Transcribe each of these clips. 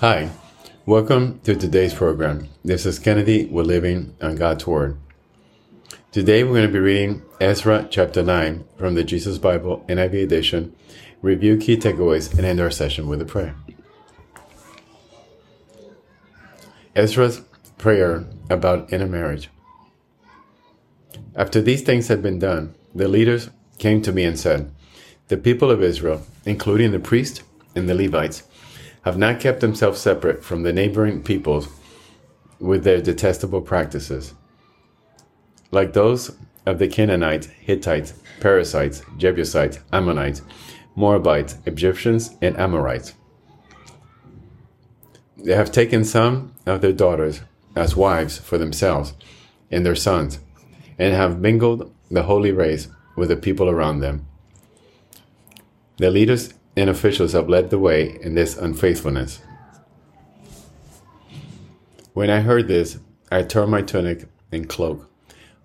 Hi, welcome to today's program. This is Kennedy. We're living on God's Word. Today we're going to be reading Ezra chapter 9 from the Jesus Bible NIV edition, review key takeaways, and end our session with a prayer. Ezra's prayer about intermarriage. After these things had been done, the leaders came to me and said, The people of Israel, including the priests and the Levites, have not kept themselves separate from the neighboring peoples with their detestable practices, like those of the Canaanites, Hittites, Perizzites, Jebusites, Ammonites, Moabites, Egyptians, and Amorites. They have taken some of their daughters as wives for themselves and their sons, and have mingled the holy race with the people around them. The leaders and officials have led the way in this unfaithfulness. When I heard this, I tore my tunic and cloak,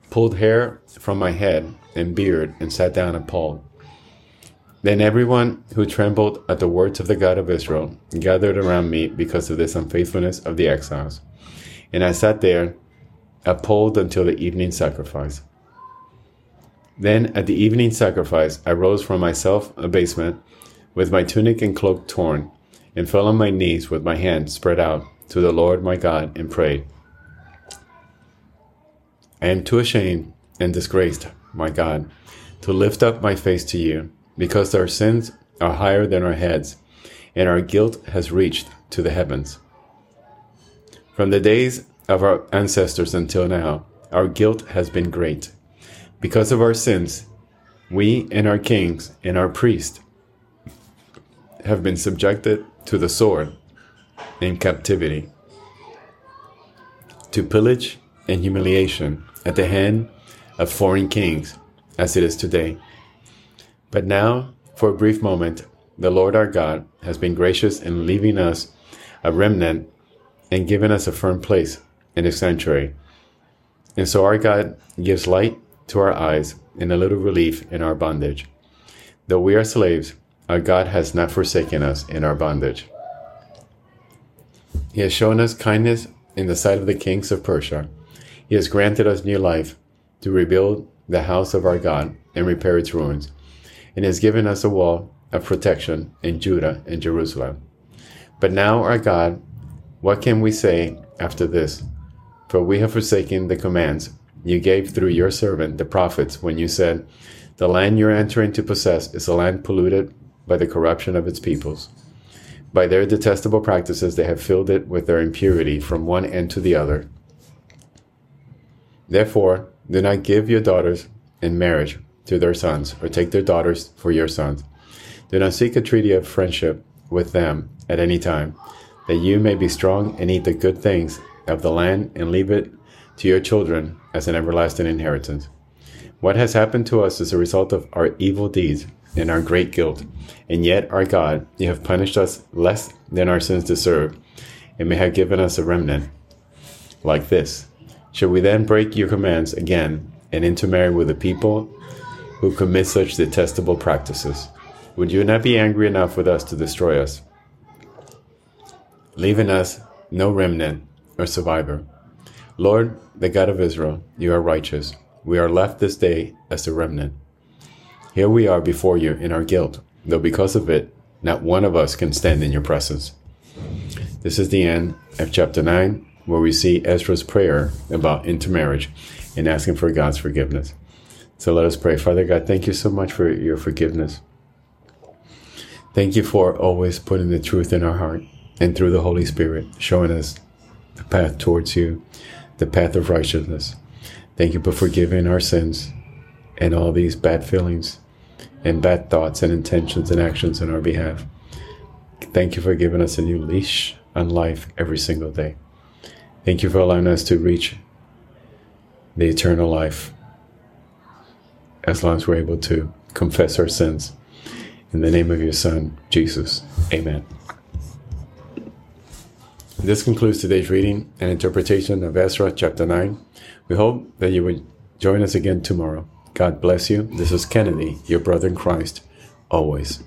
pulled hair from my head and beard, and sat down appalled. Then everyone who trembled at the words of the God of Israel gathered around me because of this unfaithfulness of the exiles. And I sat there, appalled until the evening sacrifice. Then at the evening sacrifice, I rose from my self abasement with my tunic and cloak torn, and fell on my knees with my hands spread out to the Lord my God and prayed. I am too ashamed and disgraced, my God, to lift up my face to you, because our sins are higher than our heads, and our guilt has reached to the heavens. From the days of our ancestors until now, our guilt has been great. Because of our sins, we and our kings and our priests have been subjected to the sword in captivity, to pillage and humiliation at the hand of foreign kings, as it is today. But now, for a brief moment, the Lord our God has been gracious in leaving us a remnant and given us a firm place in His sanctuary. And so our God gives light to our eyes and a little relief in our bondage. Though we are slaves, our God has not forsaken us in our bondage. He has shown us kindness in the sight of the kings of Persia. He has granted us new life to rebuild the house of our God and repair its ruins, and has given us a wall of protection in Judah and Jerusalem. But now, our God, what can we say after this? For we have forsaken the commands you gave through your servant, the prophets, when you said, The land you're entering to possess is a land polluted by the corruption of its peoples. By their detestable practices, they have filled it with their impurity from one end to the other. Therefore, do not give your daughters in marriage to their sons, or take their daughters for your sons. Do not seek a treaty of friendship with them at any time, that you may be strong and eat the good things of the land and leave it to your children as an everlasting inheritance. What has happened to us is a result of our evil deeds and our great guilt. And yet, our God, you have punished us less than our sins deserve, and may have given us a remnant like this. Should we then break your commands again and intermarry with the people who commit such detestable practices? Would you not be angry enough with us to destroy us, leaving us no remnant or survivor? Lord, the God of Israel, you are righteous. We are left this day as a remnant. Here we are before you in our guilt, though because of it, not one of us can stand in your presence. This is the end of chapter 9, where we see Ezra's prayer about intermarriage and asking for God's forgiveness. So let us pray. Father God, thank you so much for your forgiveness. Thank you for always putting the truth in our heart and through the Holy Spirit, showing us the path towards you, the path of righteousness. Thank you for forgiving our sins and all these bad feelings and bad thoughts and intentions and actions on our behalf. Thank you for giving us a new leash on life every single day. Thank you for allowing us to reach the eternal life as long as we're able to confess our sins. In the name of your Son, Jesus. Amen. This concludes today's reading and interpretation of Ezra chapter 9. We hope that you will join us again tomorrow. God bless you. This is Kennedy, your brother in Christ, always.